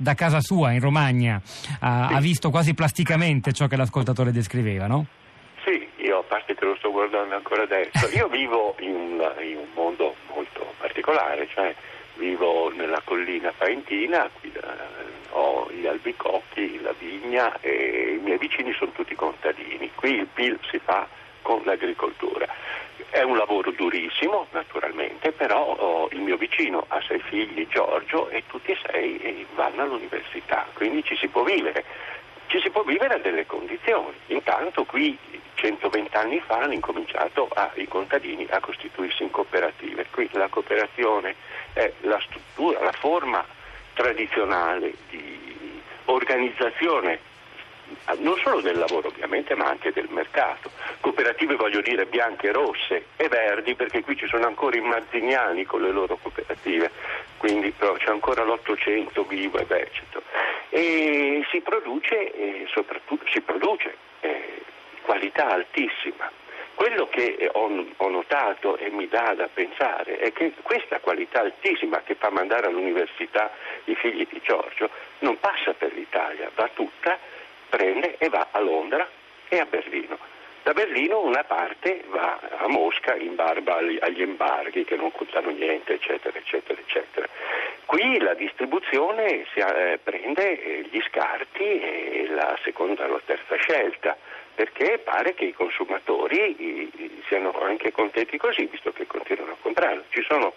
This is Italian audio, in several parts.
da casa sua in Romagna ha, sì. ha visto quasi plasticamente ciò che l'ascoltatore descriveva, no? Sì, io a parte che lo sto guardando ancora adesso, io vivo in un, in un mondo molto particolare, cioè vivo nella collina paentina, qui, eh, ho gli albicocchi, la vigna e i miei vicini sono tutti contadini. Qui il PIL si fa con l'agricoltura. È un lavoro durissimo, naturalmente, però oh, il mio vicino ha sei figli, Giorgio, e tutti e sei eh, vanno all'università, quindi ci si può vivere. Ci si può vivere a delle condizioni. Intanto qui 120 anni fa hanno incominciato a, i contadini a costituirsi in cooperative. Qui la cooperazione è la struttura, la forma tradizionale di organizzazione non solo del lavoro ovviamente ma anche del mercato. Cooperative voglio dire bianche, rosse e verdi perché qui ci sono ancora i mazziniani con le loro cooperative, quindi però c'è ancora l'Ottocento vivo e vegetato. E si produce, eh, soprattutto si produce eh, qualità altissima. Quello che ho, ho, notato e mi dà da pensare è che questa qualità altissima che fa mandare all'università i figli di Giorgio non passa per l'Italia, va tutta, prende e va a Londra e a Berlino. Da Berlino una parte va a Mosca in barba agli embarghi che non contano niente, eccetera, eccetera, eccetera. Qui la distribuzione eh, prende eh, gli scarti e la seconda o la terza scelta perché pare che i consumatori siano anche contenti così, visto che continuano a comprarlo. Ci sono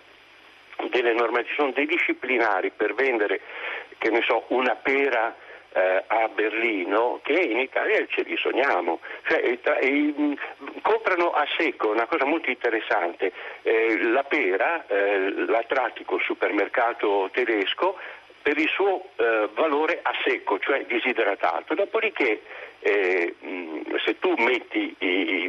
delle norme, ci sono dei disciplinari per vendere, che ne so, una pera eh, a Berlino che in Italia ce li sogniamo, cioè, e, e, comprano a secco, una cosa molto interessante, eh, la pera eh, la tratti col supermercato tedesco per il suo eh, valore a secco, cioè disidratato, dopodiché eh, se tu metti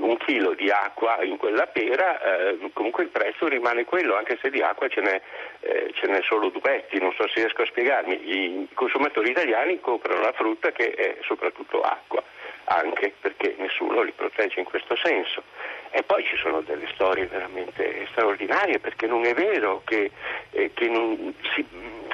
un chilo di acqua in quella pera, eh, comunque il prezzo rimane quello, anche se di acqua ce n'è, eh, ce n'è solo duetti, non so se riesco a spiegarmi. I consumatori italiani comprano la frutta che è soprattutto acqua, anche perché nessuno li protegge in questo senso. E poi ci sono delle storie veramente straordinarie, perché non è vero che, eh, che non si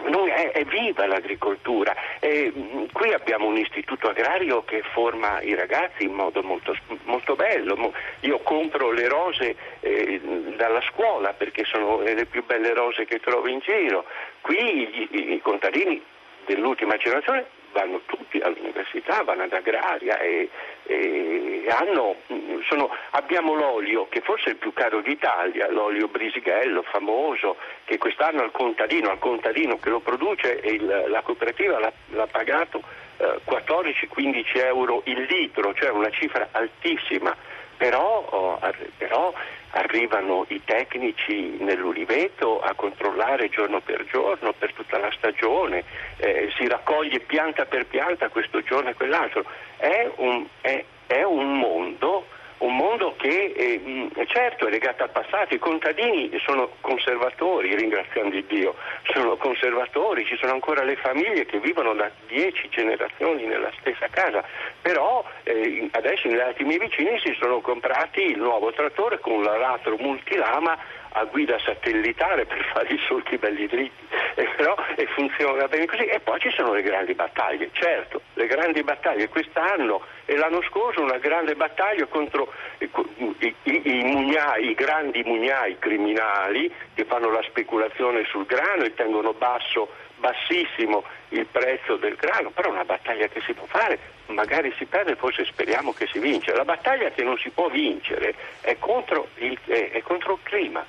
noi è, è, viva l'agricoltura. E, mh, qui abbiamo un istituto agrario che forma i ragazzi in modo molto, molto bello. Io compro le rose eh, dalla scuola perché sono le più belle rose che trovo in giro. Qui i, i contadini dell'ultima generazione vanno tutti all'università, vanno ad agraria e, e hanno, sono, abbiamo l'olio che forse è il più caro d'Italia, l'olio Brisighello famoso, che quest'anno al contadino, al contadino che lo produce il, la cooperativa l'ha, l'ha pagato eh, 14-15 euro il litro, cioè una cifra altissima però, oh, però, arrivano i tecnici nell'uliveto a controllare giorno per giorno per tutta la stagione, eh, si raccoglie pianta per pianta questo giorno e quell'altro. È un, è, è un mondo un mondo che eh, certo è legato al passato, i contadini sono conservatori, ringraziando Dio, sono conservatori, ci sono ancora le famiglie che vivono da dieci generazioni nella stessa casa, però eh, adesso altri miei vicini si sono comprati il nuovo trattore con l'aratro multilama a guida satellitare per fare i solchi belli dritti, e però e funziona bene così. E poi ci sono le grandi battaglie, certo, le grandi battaglie quest'anno e l'anno scorso una grande battaglia contro i, i, i, mugnai, i grandi mugnai criminali che fanno la speculazione sul grano e tengono basso, bassissimo il prezzo del grano, però è una battaglia che si può fare, magari si perde, forse speriamo che si vince. La battaglia che non si può vincere è contro il, è, contro il clima.